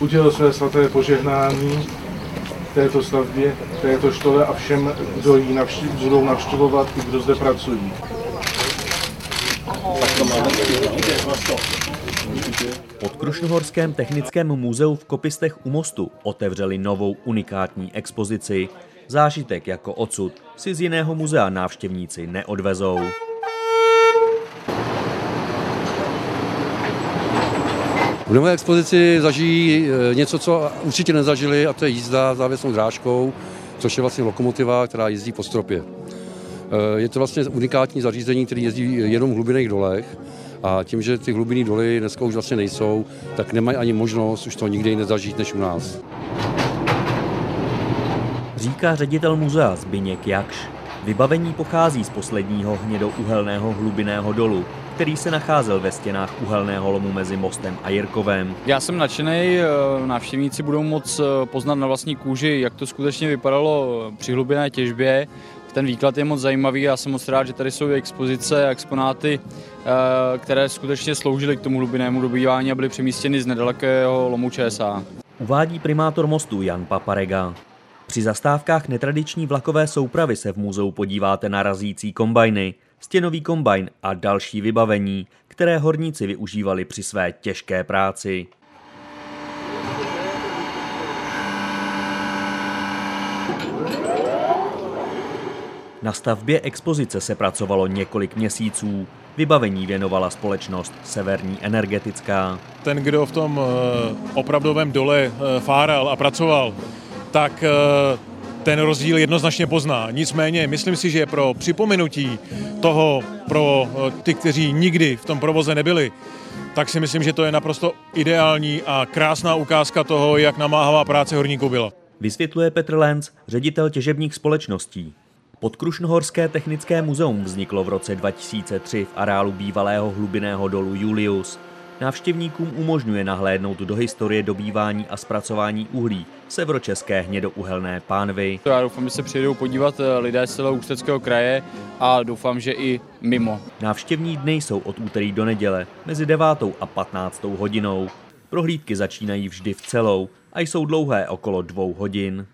udělal své svaté požehnání této stavbě, této štole a všem, kdo ji navštív, budou navštěvovat i kdo zde pracují. Pod Krušnohorském technickém muzeu v Kopistech u mostu otevřeli novou unikátní expozici. Zážitek jako odsud si z jiného muzea návštěvníci neodvezou. V nové expozici zažijí eh, něco, co určitě nezažili, a to je jízda závěsnou drážkou, což je vlastně lokomotiva, která jezdí po stropě. Eh, je to vlastně unikátní zařízení, který jezdí jenom v hlubinných dolech a tím, že ty hlubinné doly dneska už vlastně nejsou, tak nemají ani možnost už to nikdy nezažít než u nás. Říká ředitel muzea Zbyněk Jakš. Vybavení pochází z posledního hnědouhelného hlubinného dolu, který se nacházel ve stěnách uhelného lomu mezi mostem a Jirkovem. Já jsem nadšený, eh, návštěvníci budou moc eh, poznat na vlastní kůži, jak to skutečně vypadalo při hlubinné těžbě. Ten výklad je moc zajímavý, já jsem moc rád, že tady jsou expozice a exponáty, eh, které skutečně sloužily k tomu hlubinnému dobývání a byly přemístěny z nedalekého lomu ČSA. Uvádí primátor mostu Jan Paparega. Při zastávkách netradiční vlakové soupravy se v muzeu podíváte na razící kombajny, stěnový kombajn a další vybavení, které horníci využívali při své těžké práci. Na stavbě expozice se pracovalo několik měsíců. Vybavení věnovala společnost Severní energetická. Ten, kdo v tom eh, opravdovém dole eh, fáral a pracoval, tak eh, ten rozdíl jednoznačně pozná. Nicméně myslím si, že pro připomenutí toho pro ty, kteří nikdy v tom provoze nebyli, tak si myslím, že to je naprosto ideální a krásná ukázka toho, jak namáhavá práce horníků byla. Vysvětluje Petr Lenz, ředitel těžebních společností. Podkrušnohorské technické muzeum vzniklo v roce 2003 v areálu bývalého hlubinného dolu Julius. Návštěvníkům umožňuje nahlédnout do historie dobývání a zpracování uhlí severočeské hnědouhelné pánvy. Já doufám, že se přijdou podívat eh, lidé z celého Ústeckého kraje a doufám, že i mimo. Návštěvní dny jsou od úterý do neděle mezi 9. a 15. hodinou. Prohlídky začínají vždy v celou a jsou dlouhé okolo dvou hodin.